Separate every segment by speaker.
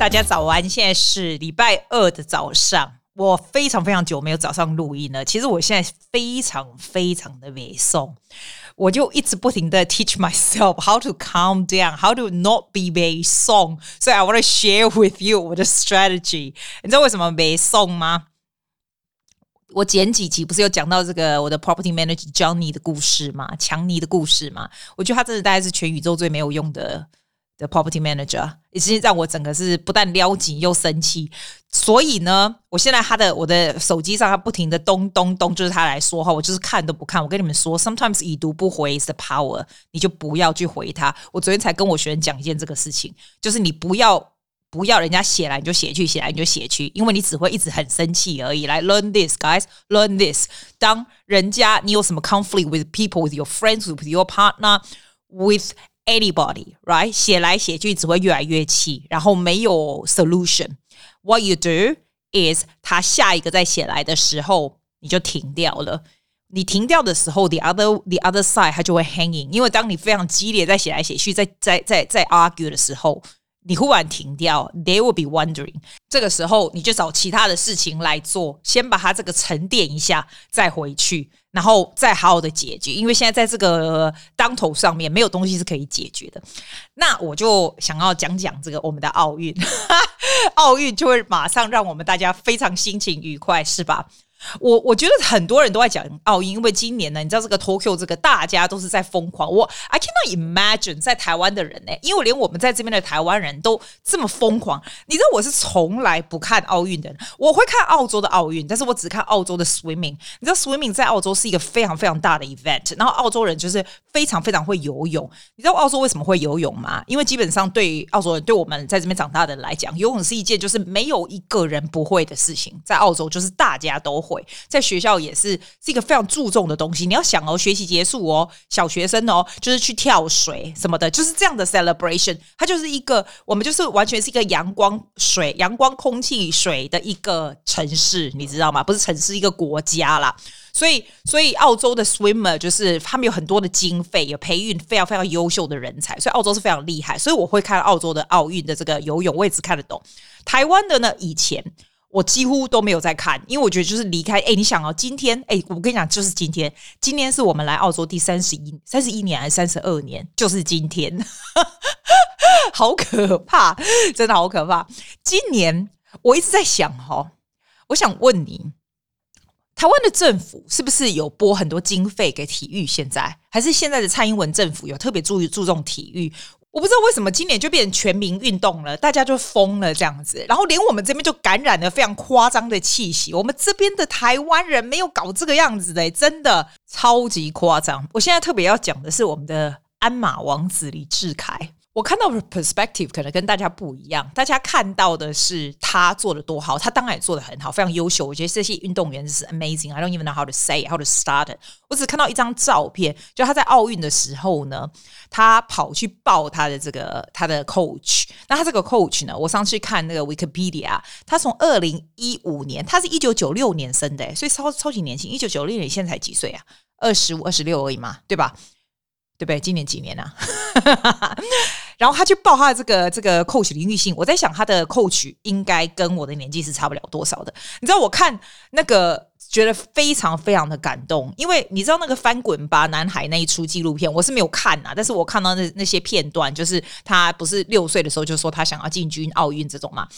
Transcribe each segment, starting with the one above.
Speaker 1: 大家早安，现在是礼拜二的早上。我非常非常久没有早上录音了。其实我现在非常非常的没送，我就一直不停的 teach myself how to calm down, how to not be 没送。所以 I want to share with you 我的 strategy。你知道为什么没送吗？我前几集不是有讲到这个我的 property manager Johnny 的故事吗？强尼的故事吗？我觉得他真的大概是全宇宙最没有用的的 property manager，已经让我整个是不但撩紧又生气。所以呢，我现在他的我的手机上他不停的咚咚咚，就是他来说话，我就是看都不看。我跟你们说，sometimes 已读不回 is the power，你就不要去回他。我昨天才跟我学生讲一件这个事情，就是你不要。不要人家写来你就写去，写来你就写去，因为你只会一直很生气而已。来，learn this, guys, learn this。当人家你有什么 conflict with people, with your friends, with your partner, with anybody, right？写来写去只会越来越气，然后没有 solution。What you do is，他下一个再写来的时候，你就停掉了。你停掉的时候，the other the other side 它就会 hanging。因为当你非常激烈在写来写去，在在在在 argue 的时候。你忽然停掉，they will be wondering。这个时候你就找其他的事情来做，先把它这个沉淀一下，再回去，然后再好好的解决。因为现在在这个当头上面，没有东西是可以解决的。那我就想要讲讲这个我们的奥运，奥运就会马上让我们大家非常心情愉快，是吧？我我觉得很多人都在讲奥运，因为今年呢，你知道这个 Tokyo 这个大家都是在疯狂。我 I cannot imagine 在台湾的人呢，因为连我们在这边的台湾人都这么疯狂。你知道我是从来不看奥运的，我会看澳洲的奥运，但是我只看澳洲的 swimming。你知道 swimming 在澳洲是一个非常非常大的 event，然后澳洲人就是非常非常会游泳。你知道澳洲为什么会游泳吗？因为基本上对于澳洲人，对我们在这边长大的人来讲，游泳是一件就是没有一个人不会的事情，在澳洲就是大家都会。在学校也是是一个非常注重的东西。你要想哦，学习结束哦，小学生哦，就是去跳水什么的，就是这样的 celebration。它就是一个，我们就是完全是一个阳光水、阳光空气水的一个城市，你知道吗？不是城市，一个国家啦。所以，所以澳洲的 swimmer 就是他们有很多的经费，有培育非常非常优秀的人才，所以澳洲是非常厉害。所以我会看澳洲的奥运的这个游泳，我也只看得懂。台湾的呢，以前。我几乎都没有在看，因为我觉得就是离开。哎，你想哦，今天哎，我跟你讲，就是今天，今天是我们来澳洲第三十一、三十一年还是三十二年？就是今天，好可怕，真的好可怕。今年我一直在想哈，我想问你，台湾的政府是不是有拨很多经费给体育？现在还是现在的蔡英文政府有特别注意注重体育？我不知道为什么今年就变成全民运动了，大家就疯了这样子，然后连我们这边就感染了非常夸张的气息。我们这边的台湾人没有搞这个样子的，真的超级夸张。我现在特别要讲的是我们的鞍马王子李智凯。我看到 perspective 可能跟大家不一样，大家看到的是他做的多好，他当然也做得很好，非常优秀。我觉得这些运动员是 amazing。I don't even know how to say how to start。我只看到一张照片，就他在奥运的时候呢，他跑去抱他的这个他的 coach。那他这个 coach 呢，我上次看那个 Wikipedia，他从二零一五年，他是一九九六年生的，所以超超级年轻。一九九六年现在才几岁啊？二十五、二十六而已嘛，对吧？对不对？今年几年啊？然后他去报他的这个这个 coach 林育信，我在想他的 coach 应该跟我的年纪是差不了多少的。你知道我看那个觉得非常非常的感动，因为你知道那个翻滚吧男孩那一出纪录片，我是没有看啊，但是我看到那那些片段，就是他不是六岁的时候就说他想要进军奥运这种嘛。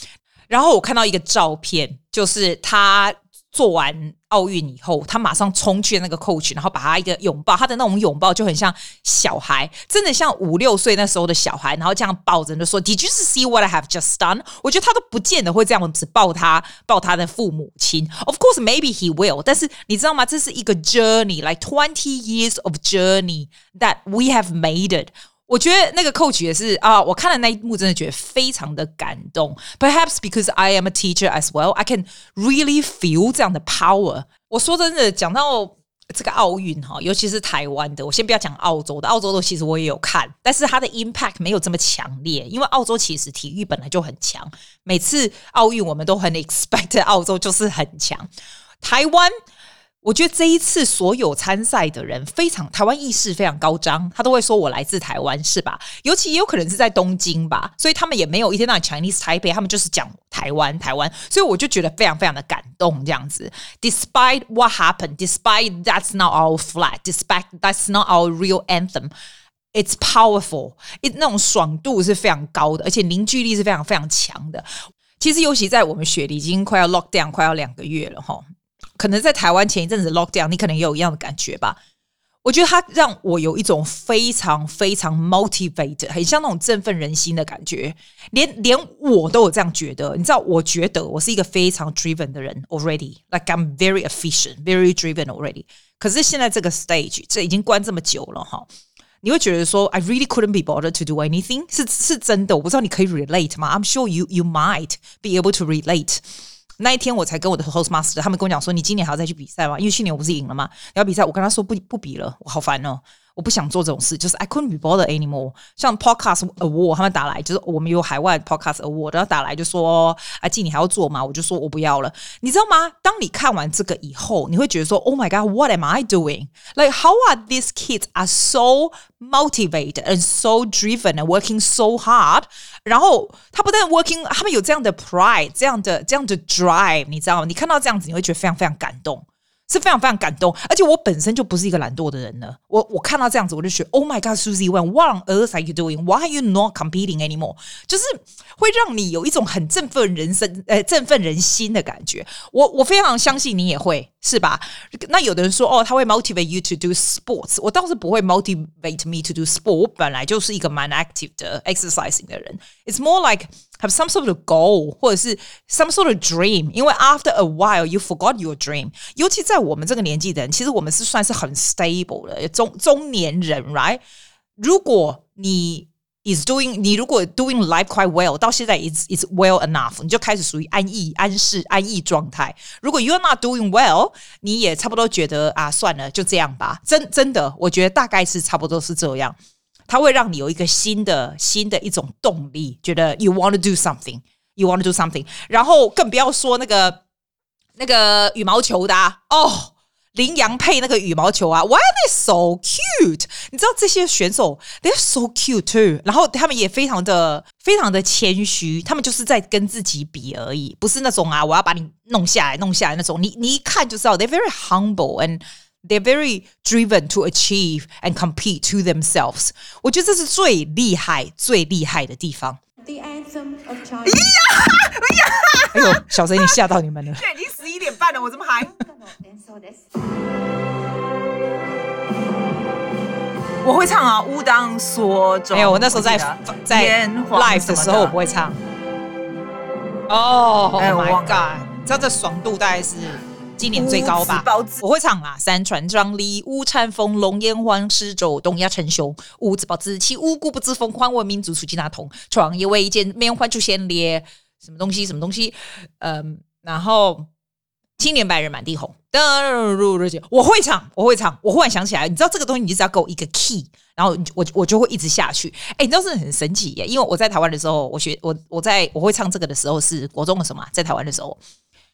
Speaker 1: 然后我看到一个照片，就是他。做完奥运以后，他马上冲去那个 coach，然后把他一个拥抱，他的那种拥抱就很像小孩，真的像五六岁那时候的小孩，然后这样抱着就说：“Did you see what I have just done？” 我觉得他都不见得会这样子抱他，抱他的父母亲。Of course, maybe he will，但是你知道吗？这是一个 journey，like twenty years of journey that we have made it。我觉得那个 coach 也是啊，我看了那一幕，真的觉得非常的感动。Perhaps because I am a teacher as well, I can really feel 这样的 power。我说真的，讲到这个奥运哈，尤其是台湾的，我先不要讲澳洲的，澳洲的其实我也有看，但是它的 impact 没有这么强烈，因为澳洲其实体育本来就很强，每次奥运我们都很 expect 澳洲就是很强。台湾我觉得这一次所有参赛的人非常台湾意识非常高涨，他都会说我来自台湾，是吧？尤其也有可能是在东京吧，所以他们也没有一天到晚 Chinese Taipei，他们就是讲台湾台湾，所以我就觉得非常非常的感动这样子。Despite what happened, despite that's not our flag, despite that's not our real anthem, it's powerful. 那种爽度是非常高的，而且凝聚力是非常非常强的。其实尤其在我们雪梨已经快要 lock down 快要两个月了哈。可能在台湾前一阵子 lock down，你可能也有一样的感觉吧。我觉得它让我有一种非常非常 motivated，很像那种振奋人心的感觉。连连我都有这样觉得，你知道？我觉得我是一个非常 driven 的人 already，like I'm very efficient，very driven already。可是现在这个 stage，这已经关这么久了哈，你会觉得说 I really couldn't be bothered to do anything，是是真的。我不知道你可以 relate 吗？I'm sure you you might be able to relate。那一天我才跟我的 host master，他们跟我讲说，你今年还要再去比赛吗？因为去年我不是赢了吗？要比赛，我跟他说不不比了，我好烦哦。我不想做这种事，就是 I couldn't be bothered anymore。像 Podcast Award，他们打来就是我们有海外 Podcast Award，然后打来就说阿季，你还要做吗？我就说我不要了。你知道吗？当你看完这个以后，你会觉得说 Oh my God，What am I doing? Like how are these kids are so motivated and so driven and working so hard？然后他不但 working，他们有这样的 pride，这样的这样的 drive，你知道吗？你看到这样子，你会觉得非常非常感动。 是非常非常感动，而且我本身就不是一个懒惰的人呢。我我看到这样子，我就觉得，Oh my God，Susie Wang，What on earth are you doing？Why are you not competing anymore？就是会让你有一种很振奋人生、呃振奋人心的感觉。我我非常相信你也会。是吧？那有的人说哦，他会 motivate you to do sports。我倒是不会 motivate me to do sport。我本来就是一个蛮 active 的 exercising 的人。It's more like have some sort of goal 或者是 some sort of dream。因为 after a while you forgot your dream。尤其在我们这个年纪的人，其实我们是算是很 stable 的中中年人，right？如果你 is doing 你如果 doing life quite well 到现在 is is well enough 你就开始属于安逸安适安逸状态。如果 you're not doing well，你也差不多觉得啊算了就这样吧。真真的，我觉得大概是差不多是这样。 它会让你有一个新的新的一种动力，觉得 you want to do something，you want to do something。然后更不要说那个那个羽毛球的啊哦。羚羊配那个羽毛球啊，Why are they so cute？你知道这些选手，they're so cute too。然后他们也非常的非常的谦虚，他们就是在跟自己比而已，不是那种啊，我要把你弄下来弄下来那种。你你一看就知道，they're very humble and they're very driven to achieve and compete to themselves。我觉得这是最厉害最厉害的地方。The anthem of China。哎呀，哎呦，小声音吓到你们了。对，已经十一点半了，我怎么还？我会唱啊，吾当所终。没有，我那时候在在 live 的时候我不会唱。哦，Oh my God！你知道这爽度大概是 今年最高吧？我会唱啦，山川壮丽，物产丰隆，炎黄实周，东亚成雄，吾自暴自弃，吾固不自封，换我民族出奇大同，创业未艰，免换出先烈，什么东西？什么东西？嗯，然后。青年白人满地红，我会唱，我会唱。我忽然想起来，你知道这个东西，你只要给我一个 key，然后我我就会一直下去。哎，你知道是很神奇耶，因为我在台湾的时候，我学我我在我会唱这个的时候是国中的时候嘛，在台湾的时候，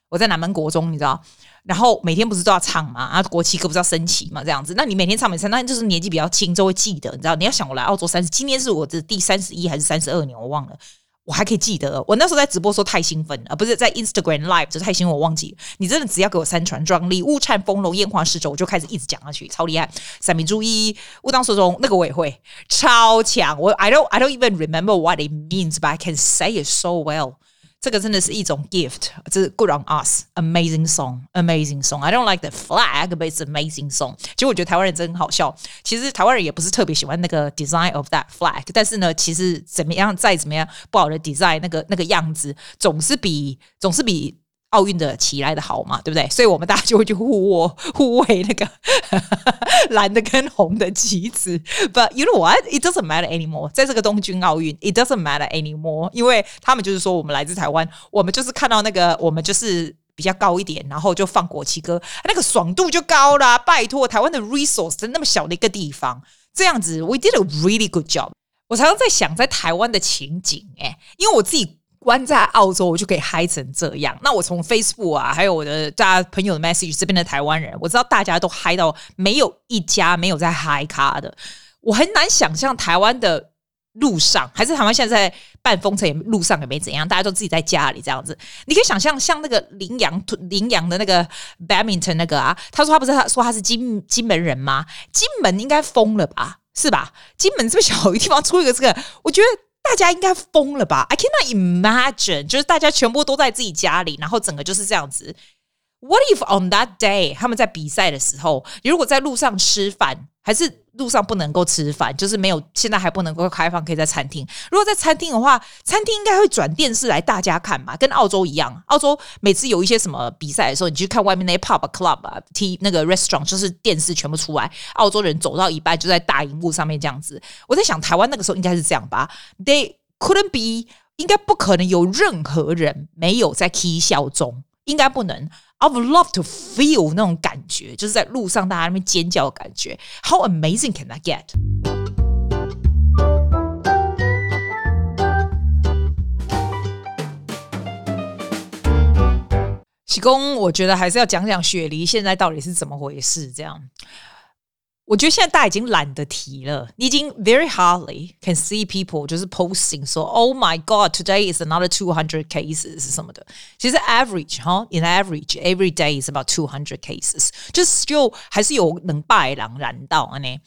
Speaker 1: 我在南门国中，你知道，然后每天不是都要唱嘛，然后国旗歌不是要升旗嘛，这样子。那你每天唱每次，那就是年纪比较轻就会记得，你知道，你要想我来澳洲三十，今天是我的第三十一还是三十二年，我忘了。我还可以记得，我那时候在直播说太兴奋了，不是在 Instagram Live 就是太兴奋，我忘记。你真的只要给我山川壮丽，物产丰隆，炎黄实周，我就开始一直讲下去，超厉害。三民主义，吾当所中，那个我也会，超强。我 I don't I don't even remember what it means, but I can say it so well. 这个真的是一种 gift，这是 good on us，amazing song，amazing song。I don't like the flag，but it's amazing song。其实我觉得台湾人真的很好笑。其实台湾人也不是特别喜欢那个 design of that flag，但是呢，其实怎么样，再怎么样不好的 design，那个那个样子总是比总是比。奥运的旗来的好嘛，对不对？所以我们大家就会去护握护卫那个 蓝的跟红的旗子。But you know what? It doesn't matter anymore。在这个东京奥运，It doesn't matter anymore，因为他们就是说我们来自台湾，我们就是看到那个我们就是比较高一点，然后就放国旗歌，那个爽度就高啦。拜托，台湾的 resource 在那么小的一个地方，这样子，We did a really good job。我常常在想，在台湾的情景，哎，因为我自己。关在澳洲，我就可以嗨成这样。那我从 Facebook 啊，还有我的大家朋友的 message，这边的台湾人，我知道大家都嗨到没有一家没有在嗨咖的。我很难想象台湾的路上，还是台湾现在在办封城，路上也没怎样，大家都自己在家里这样子。你可以想象，像那个羚羊羚羊的那个 badminton 那个啊，他说他不是他说他是金金门人吗？金门应该封了吧？是吧？金门这么小一个地方出一个这个，我觉得。大家应该疯了吧？I cannot imagine，就是大家全部都在自己家里，然后整个就是这样子。What if on that day 他们在比赛的时候，你如果在路上吃饭，还是？路上不能够吃饭，就是没有，现在还不能够开放，可以在餐厅。如果在餐厅的话，餐厅应该会转电视来大家看吧，跟澳洲一样。澳洲每次有一些什么比赛的时候，你去看外面那些 pub、club 啊、T 那个 restaurant，就是电视全部出来，澳洲人走到一半就在大荧幕上面这样子。我在想，台湾那个时候应该是这样吧？They couldn't be，应该不可能有任何人没有在嬉笑中，应该不能。I would love to feel 那种感觉，就是在路上大家那边尖叫的感觉。How amazing can I get？喜公，我觉得还是要讲讲雪梨现在到底是怎么回事，这样。我觉得现在大家已经懒得提了，你已经 very hardly can see people 就是 posting 说 Oh my God, today is another two hundred cases 什么的。其实 average 哈，in average every day is about two hundred cases，就是就还是有能拜狼染到呢。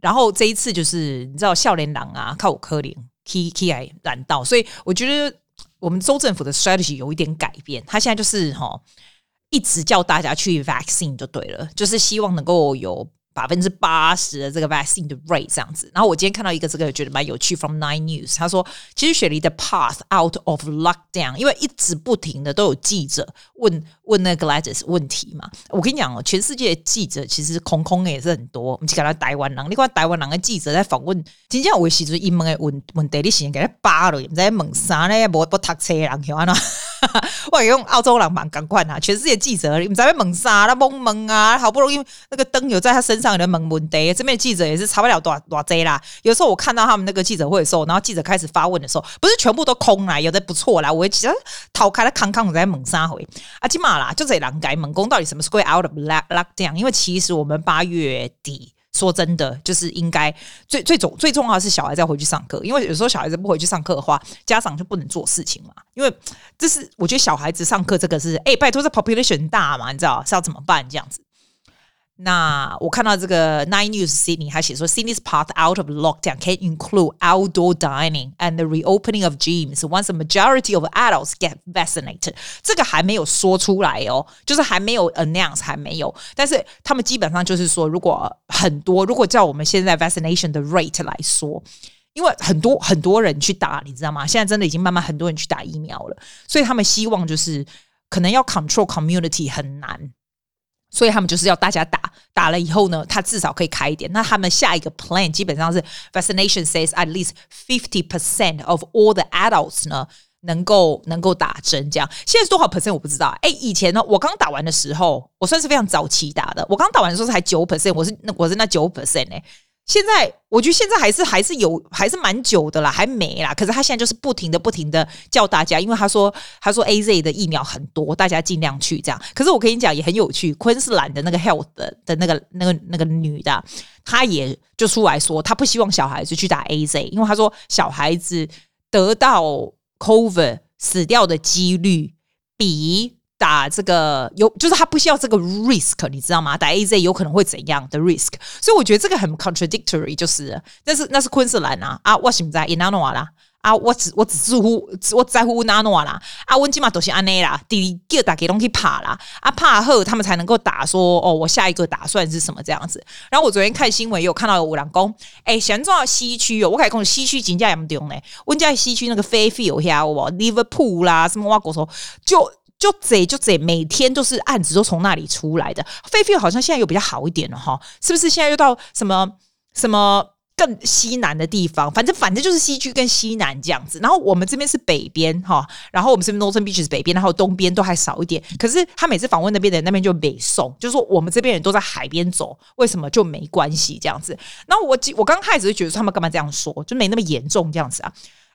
Speaker 1: 然后这一次就是你知道少年郎啊，靠我可怜 K K I 染到，所以我觉得我们州政府的 strategy 有一点改变，他现在就是哈一直叫大家去 vaccine 就对了，就是希望能够有。百分之八十的这个 vaccine 的 rate 这样子，然后我今天看到一个这个觉得蛮有趣，from Nine News，他说其实雪梨的 path out of lockdown，因为一直不停的都有记者问问那个 Gladys 问题嘛。我跟你讲哦，全世界的记者其实空空的也是很多。我们去看到台湾人，你看台湾人的记者在访问，真正有时就一问的问问题，你先给他扒了，你在问啥呢？不不读册人去安怎？我用澳洲人蛮赶快啊，全世界记者你们在被猛杀？那懵懵啊，好不容易那个灯有在他身上有的问问题，这边记者也是差不了多多贼啦。有时候我看到他们那个记者会的时候，然后记者开始发问的时候，不是全部都空啦，有的不错啦。我其实逃开了康康，我在猛杀回啊？起码啦，就这人改猛攻到底什么是 out of lock lockdown？因为其实我们八月底。说真的，就是应该最最重最重要是小孩再回去上课，因为有时候小孩子不回去上课的话，家长就不能做事情嘛。因为这是我觉得小孩子上课这个是，哎，拜托这 population 大嘛，你知道是要怎么办这样子。那我看到这个 Nine News Sydney 还写说，Sydney's path out of lockdown can include outdoor dining and the reopening of gyms once a majority of adults get vaccinated。这个还没有说出来哦，就是还没有 announce，还没有。但是他们基本上就是说，如果很多，如果照我们现在 vaccination 的 rate 来说，因为很多很多人去打，你知道吗？现在真的已经慢慢很多人去打疫苗了，所以他们希望就是可能要 control community 很难。所以他们就是要大家打，打了以后呢，他至少可以开一点。那他们下一个 plan 基本上是 vaccination says at least fifty percent of all the adults 呢能够能够打针。这样现在是多少 percent 我不知道。哎，以前呢，我刚打完的时候，我算是非常早期打的。我刚打完的时候才九 percent，我是那我是那九 percent 哎。现在我觉得现在还是还是有还是蛮久的啦，还没啦。可是他现在就是不停的不停的叫大家，因为他说他说 AZ 的疫苗很多，大家尽量去这样。可是我跟你讲也很有趣，昆士兰的那个 Health 的，的那个那个那个女的，她也就出来说，她不希望小孩子去打 AZ，因为她说小孩子得到 COVID 死掉的几率比。打这个有，就是他不需要这个 risk，你知道吗？打 AZ 有可能会怎样的 risk？所以我觉得这个很 contradictory，就是，但是那是昆士兰啊啊，我现在 Inanua 啦啊，我只我只在乎我在乎 Inanua 啦啊，我起码都是安内啦，第二打给东西怕啦啊，怕后他们才能够打说哦，我下一个打算是什么这样子。然后我昨天看新闻有看到有五两公，哎，想到西区哦，我可以讲西区金价也不用呢，我在西区那个 Fairfield 下我 Liverpool 啦什么哇，我说就。就贼就贼，每天都是案子都从那里出来的。菲菲好像现在又比较好一点了哈，是不是？现在又到什么什么更西南的地方？反正反正就是西区跟西南这样子。然后我们这边是北边哈，然后我们这边 Northern Beaches 北边，然后东边都还少一点。可是他每次访问那边的人，那边就没送，就是说我们这边人都在海边走，为什么就没关系这样子？然后我我刚开始就觉得他们干嘛这样说，就没那么严重这样子啊。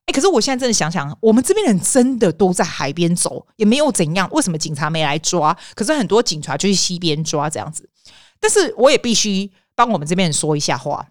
Speaker 1: 哎，可是我现在真的想想，我们这边人真的都在海边走，也没有怎样。为什么警察没来抓？可是很多警察就去西边抓这样子。但是我也必须帮我们这边人说一下话，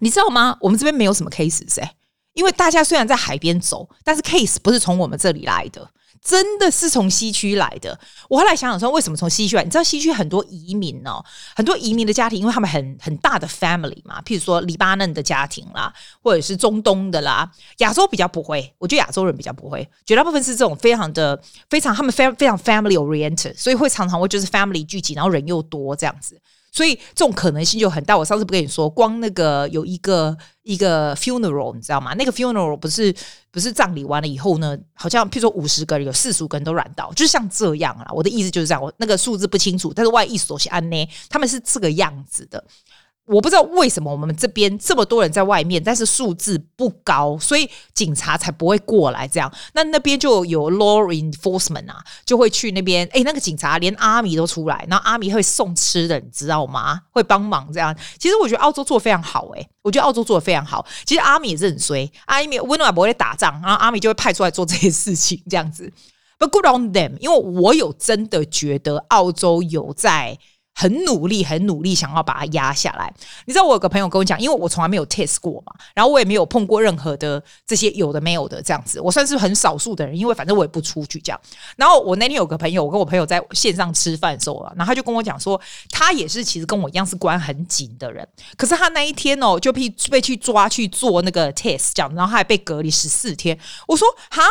Speaker 1: 你知道吗？我们这边没有什么 case 哎，因为大家虽然在海边走，但是 case 不是从我们这里来的。真的是从西区来的。我后来想想说，为什么从西区来？你知道西区很多移民哦，很多移民的家庭，因为他们很很大的 family 嘛，譬如说黎巴嫩的家庭啦，或者是中东的啦，亚洲比较不会。我觉得亚洲人比较不会，绝大部分是这种非常的非常他们非常非常 family oriented，所以会常常会就是 family 聚集，然后人又多这样子。所以这种可能性就很大。我上次不跟你说，光那个有一个一个 funeral，你知道吗？那个 funeral 不是不是葬礼完了以后呢，好像譬如说五十个人有四十五个人都染到，就像这样啊。我的意思就是这样，我那个数字不清楚，但是外意所写安呢，他们是这个样子的。我不知道为什么我们这边这么多人在外面，但是数字不高，所以警察才不会过来这样。那那边就有 law enforcement 啊，就会去那边。哎，那个警察连阿米都出来，然后阿米会送吃的，你知道吗？会帮忙这样。其实我觉得澳洲做得非常好，诶，我觉得澳洲做得非常好。其实阿米也是很衰，阿米温暖不会打仗，然后阿米就会派出来做这些事情这样子。But good on them，因为我有真的觉得澳洲有在。很努力，很努力，想要把它压下来。你知道，我有个朋友跟我讲，因为我从来没有 test 过嘛，然后我也没有碰过任何的这些有的没有的这样子。我算是很少数的人，因为反正我也不出去这样。然后我那天有个朋友，我跟我朋友在线上吃饭的时候啊，然后他就跟我讲说，他也是其实跟我一样是关很紧的人，可是他那一天哦，就被被去抓去做那个 test 这样，然后他还被隔离十四天。我说哈。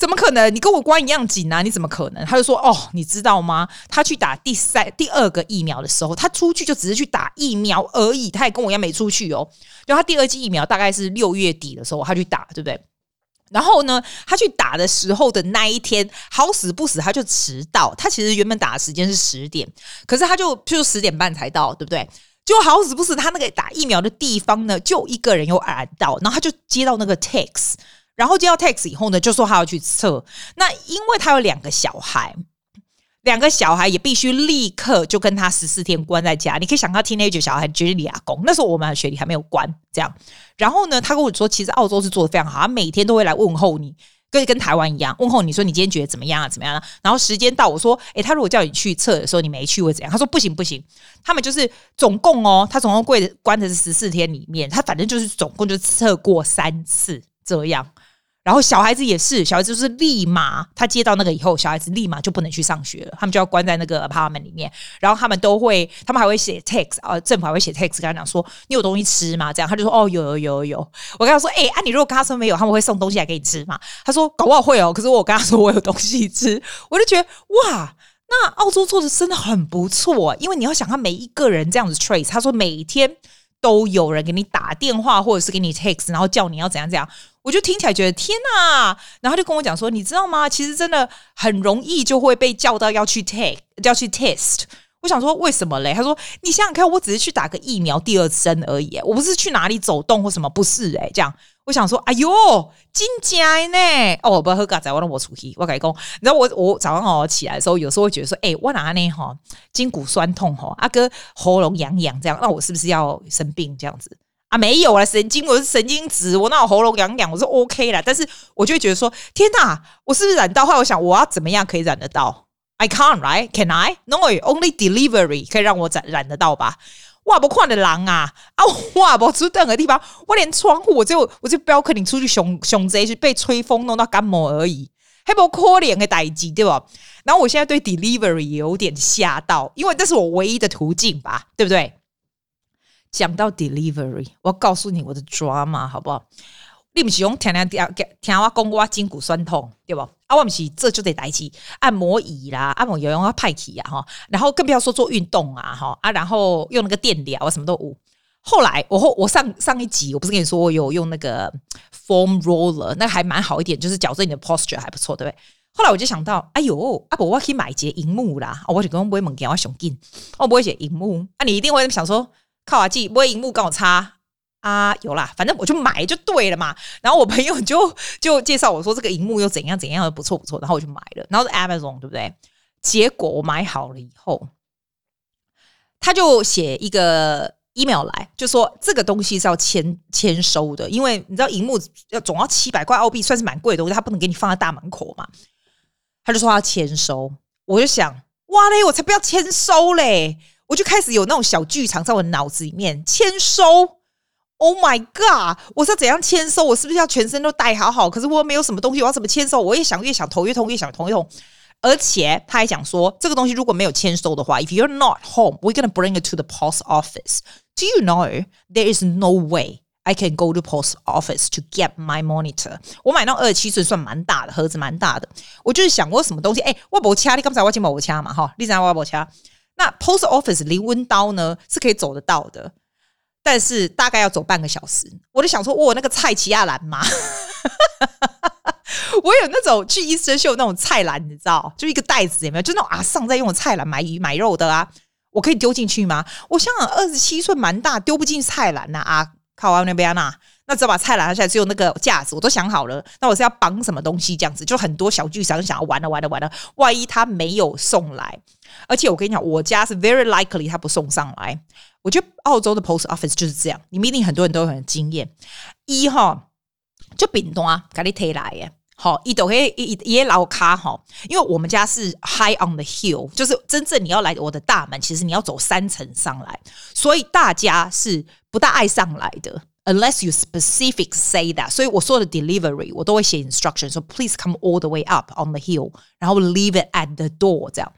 Speaker 1: 怎么可能？你跟我关一样紧啊？你怎么可能？他就说：“哦，你知道吗？他去打第三、第二个疫苗的时候，他出去就只是去打疫苗而已。他也跟我一样没出去哦。就他第二剂疫苗大概是六月底的时候，他去打，对不对？然后呢，他去打的时候的那一天，好死不死他就迟到。他其实原本打的时间是十点，可是他就就十点半才到，对不对？就好死不死，他那个打疫苗的地方呢，就一个人有挨到，然后他就接到那个 text。然后接到 text 以后呢，就说他要去测。那因为他有两个小孩，两个小孩也必须立刻就跟他十四天关在家。你可以想到 teenager 小孩绝对理工，那时候我们的学历还没有关这样。然后呢，他跟我说，其实澳洲是做的非常好，他每天都会来问候你，跟跟台湾一样问候你说你今天觉得怎么样啊？怎么样啊？然后时间到，我说，诶，他如果叫你去测的时候你没去会怎样？他说不行不行，他们就是总共哦，他总共关关的是十四天里面，他反正就是总共就测过三次这样。然后小孩子也是，小孩子就是立马他接到那个以后，小孩子立马就不能去上学了，他们就要关在那个 apartment 里面。然后他们都会，他们还会写 text 啊，政府还会写 text 跟他讲说，你有东西吃吗？这样他就说哦，有有有有。我跟他说，哎、啊，你如果跟他说没有，他们会送东西来给你吃吗？他说搞不好会哦。可是我跟他说我有东西吃，我就觉得哇，那澳洲做的真的很不错，因为你要想他每一个人这样子 trace，他说每天都有人给你打电话或者是给你 text，然后叫你要怎样怎样。我就听起来觉得天哪，然后就跟我讲说，你知道吗？其实真的很容易就会被叫到要去 take 要去 test。我想说为什么嘞？他说你想想看，我只是去打个疫苗第二针而已，我不是去哪里走动或什么，不是诶，这样我想说，哎呦，真假呢？哦，不喝咖仔，我让我出去，我跟你讲，你知我我早上好起来的时候，有时候会觉得说，哎，我哪呢哈筋骨酸痛哈，阿哥喉咙痒痒这样，那我是不是要生病这样子？啊，没有啊，神经，我是神经质，我那我喉咙痒痒，我是 OK 啦。但是我就会觉得说，天哪，我是不是染到？后来我想，我要怎么样可以染得到？I can't, right? Can I? No, only delivery 可以让我染染得到吧？我也，不看的狼啊！啊，哇，不出任何地方，我连窗户，我就我就不要跟你出去熊熊贼去被吹风弄到感冒而已，还不可怜的代志，对吧？然后我现在对 delivery 有点吓到，因为这是我唯一的途径吧，对不对？讲到 delivery，我告诉你我的 drama 好不好？你不是用听听听听我讲我筋骨酸痛对不？啊，我不是这就得带起按摩椅啦，按摩油用要派起呀哈，然后更不要说做运动啊哈啊，然后用那个电疗啊什么都无。后来我后我上上一集我不是跟你说我有用那个 foam roller，那还蛮好一点，就是矫正你的 posture 还不错，对不对？后来我就想到，哎呦，阿伯我可以买一节荧幕啦，我就跟我买物件我上紧，我不会写荧幕，啊，你一定会想说。靠啊！记微萤幕跟我差啊，有啦，反正我就买就对了嘛。然后我朋友就就介绍我说这个荧幕又怎样怎样不错不错，然后我就买了。然后 Amazon 对不对？结果我买好了以后，他就写一个 email 来，就说这个东西是要签签收的，因为你知道，荧幕要总要七百块澳币，算是蛮贵的东西，他不能给你放在大门口嘛。他就说他要签收，我就想，哇嘞，我才不要签收嘞！我就开始有那种小剧场在我脑子里面，签收。Oh my god！我是要怎样签收？我是不是要全身都带好好？可是我没有什么东西，我要怎么签收？我越想越想，头越痛，越想头越痛。而且他还讲说，这个东西如果没有签收的话，If you're not home, we're gonna bring it to the post office. Do you know there is no way I can go to post office to get my monitor？我买那二十七寸算蛮大的盒子，蛮大的。我就是想，我什么东西？哎，我不掐，你刚才我讲我掐嘛哈，你知道我不掐？那 post office 离温刀呢是可以走得到的。但是大概要走半个小时，我就想说，我那个菜奇亚兰吗？我有那种去伊斯特秀那种菜篮，你知道，就一个袋子有没有？就那种啊，上在用的菜篮买鱼买肉的啊，我可以丢进去吗？我想想，二十七寸蛮大，丢不进菜篮呐啊！靠啊那边啊，那只要把菜拿下来，只有那个架子，我都想好了。那我是要绑什么东西？这样子就很多小剧场想要玩了玩了玩了，万一他没有送来，而且我跟你讲，我家是 very likely 他不送上来。我觉得澳洲的 post office 就是这样，你们一定很多人都很经验。一哈就饼东啊，给你推来耶，好一抖嘿一一老卡哈，因为我们家是 high on the hill，就是真正你要来我的大门，其实你要走三层上来，所以大家是不大爱上来的 ，unless you specific say that。所以我说的 delivery 我都会写 instruction，说 please come all the way up on the hill，然后 leave it at the door 这样，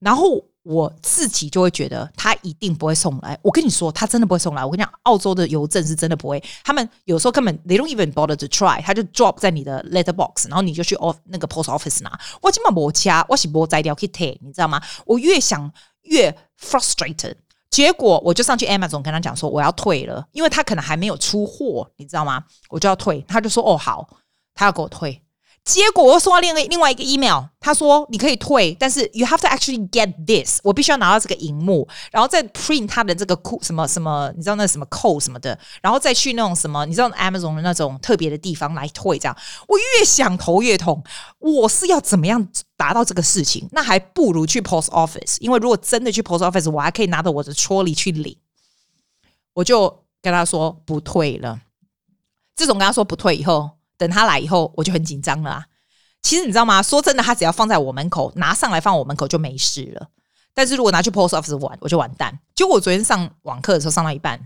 Speaker 1: 然后。我自己就会觉得他一定不会送来。我跟你说，他真的不会送来。我跟你讲，澳洲的邮政是真的不会。他们有时候根本 they don't even bother to try，他就 drop 在你的 letter box，然后你就去 off 那个 post office 拿。我今晚没掐，我是没摘掉去贴，你知道吗？我越想越 frustrated。 结果我就上去 Amazon 跟他讲说我要退了，因为他可能还没有出货，你知道吗？我就要退，他就说哦好，他要给我退。结果我又收到另外另外一个 email，他说你可以退，但是 you have to actually get this，我必须要拿到这个荧幕，然后再 print 他的这个库什么什么，你知道那什么扣什么的，然后再去那种什么，你知道 Amazon 的那种特别的地方来退，这样我越想头越痛。我是要怎么样达到这个事情？那还不如去 post office，因为如果真的去 post office，我还可以拿着我的 trolley 去领。我就跟他说不退了。自从跟他说不退以后。等他来以后，我就很紧张了啊。其实你知道吗？说真的，他只要放在我门口，拿上来放我门口就没事了。但是如果拿去 post office 玩，我就完蛋。就我昨天上网课的时候，上到一半，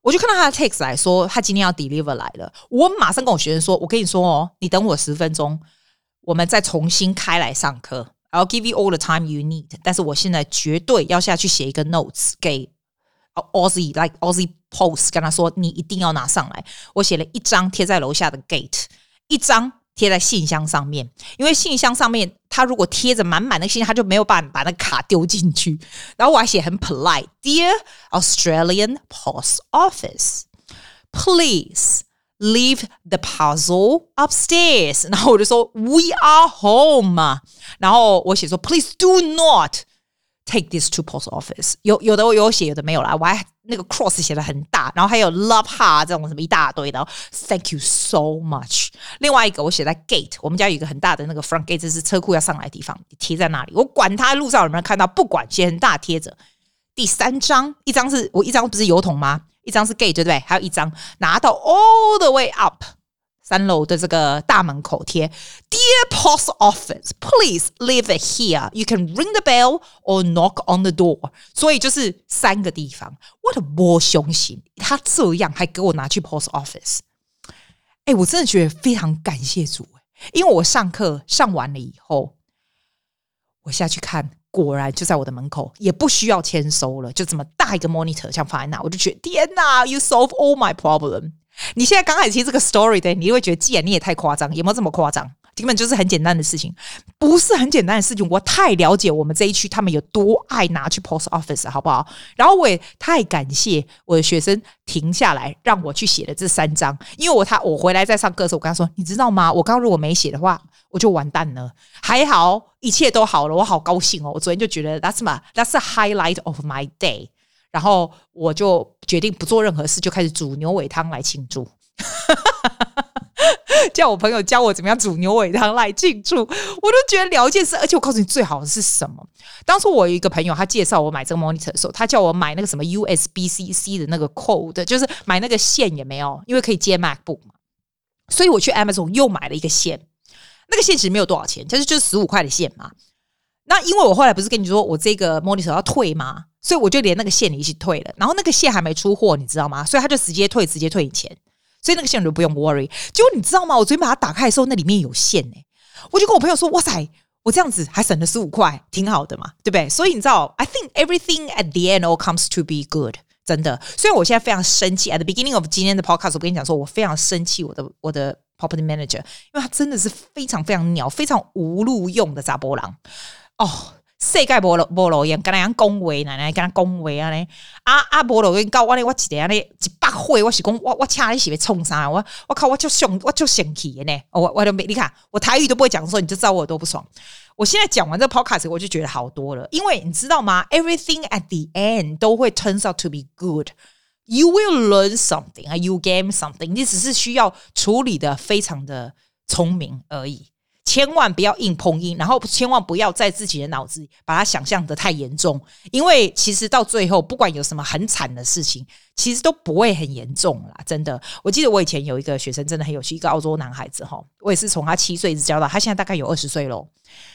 Speaker 1: 我就看到他的 text 来说，他今天要 deliver 来了。我马上跟我学生说：“我跟你说哦，你等我十分钟，我们再重新开来上课。I'll give you all the time you need。但是我现在绝对要下去写一个 notes 给 Aussie like Aussie Post，跟他说你一定要拿上来。我写了一张贴在楼下的 gate。”一张贴在信箱上面，因为信箱上面他如果贴着满满的信，他就没有办法把那卡丢进去。然后我还写很 polite，Dear Australian Post Office, please leave the parcel upstairs。然后我就说 We are home。然后我写说 Please do not take this to post office。有有的我有写，有的没有啦。我还。那个 cross 写的很大，然后还有 love heart 这种什么一大堆的，thank you so much。另外一个我写在 gate，我们家有一个很大的那个 front gate，是车库要上来的地方，贴在那里。我管他路上有没有看到，不管，写很大贴着。第三张，一张是我一张不是邮筒吗？一张是 gate 对不对？还有一张拿到 all the way up。三楼的这个大门口贴，Dear Post Office, please leave it here. You can ring the bell or knock on the door. 所以就是三个地方，我的波雄心，他这样还给我拿去 Post Office。哎，我真的觉得非常感谢主，因为我上课上完了以后，我下去看，果然就在我的门口，也不需要签收了，就这么大一个 monitor 这样放在那，我就觉得天哪，You solve all my problem。你现在刚开始听这个 story 的，你会觉得，既然你也太夸张，有没有这么夸张？根本就是很简单的事情，不是很简单的事情。我太了解我们这一区他们有多爱拿去 post office，好不好？然后我也太感谢我的学生停下来让我去写的这三张，因为我他我回来在上课的时候，我跟他说，你知道吗？我刚刚如果没写的话，我就完蛋了。还好一切都好了，我好高兴哦！我昨天就觉得 that's my that's the highlight of my day。然后我就决定不做任何事，就开始煮牛尾汤来庆祝。叫我朋友教我怎么样煮牛尾汤来庆祝，我都觉得聊件事。而且我告诉你，最好的是什么？当初我有一个朋友，他介绍我买这个 monitor 的时候，他叫我买那个什么 USB-C 的那个 code，就是买那个线也没有，因为可以接 MacBook 嘛。所以我去 Amazon 又买了一个线，那个线其实没有多少钱，就是就是十五块的线嘛。那因为我后来不是跟你说我这个 monitor 要退吗？所以我就连那个线你一起退了。然后那个线还没出货，你知道吗？所以他就直接退，直接退你钱。所以那个线你就不用 worry。结果你知道吗？我昨天把它打开的时候，那里面有线呢、我就跟我朋友说：“哇塞，我这样子还省了十五块，挺好的嘛，对不对？”所以你知道，I think everything at the end all comes to be good，真的。所以我现在非常生气。At the beginning of 今天的 podcast，我跟你讲说，我非常生气我的我的 property manager，因为他真的是非常非常鸟，非常无路用的查甫人哦。世界无无路用，跟人讲话，奶奶跟他讲话啊咧，啊啊无路用，搞我咧，我一个安尼一百岁，我是讲我我请你是要冲啥？我我靠，我就想我就生气的呢，我我都没你看，我台语都不会讲的时候，你就知道我有多不爽。我现在讲完这个 podcast，我就觉得好多了，因为你知道吗？Everything at the end 都会 turns out to be good. You will learn something, you gain something. 你只是需要处理的非常的聪明而已。千万不要硬碰硬，然后千万不要在自己的脑子把它想象得太严重，因为其实到最后，不管有什么很惨的事情，其实都不会很严重啦。真的，我记得我以前有一个学生，真的很有趣，一个澳洲男孩子哈，我也是从他七岁一直教到他现在大概有二十岁喽。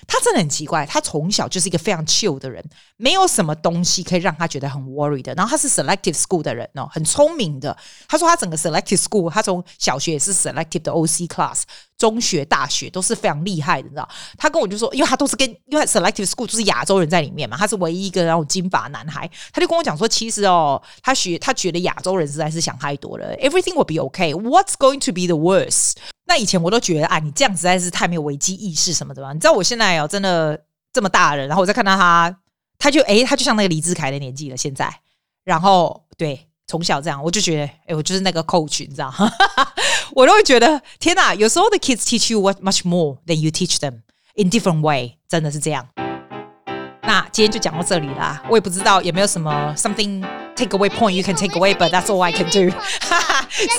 Speaker 1: 他真的很奇怪，他从小就是一个非常 chill 的人，没有什么东西可以让他觉得很 worried 的。然后他是 selective school 的人哦，很聪明的。他说他整个 selective school，他从小学也是 selective 的 OC class，中学、大学都是非常厉害的，你知道？他跟我就说，因为他都是跟因为 selective school 就是亚洲人在里面嘛，他是唯一一个然后金发男孩，他就跟我讲说，其实哦，他学他觉得亚洲人实在是想太多了，everything will be okay. What's going to be the worst? 那以前我都觉得啊，你这样实在是太没有危机意识什么的吧？你知道我现在哦，真的这么大人，然后我再看到他，他就诶，他就像那个李智凯的年纪了。现在，然后对，从小这样，我就觉得诶，我就是那个 coach，你知道，我都会觉得天哪！有时候 the kids teach you what much more than you teach them in different way，真的是这样。那今天就讲到这里啦，我也不知道有没有什么 something take away point you can take away，but that's all I can do。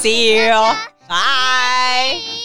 Speaker 1: See you，bye。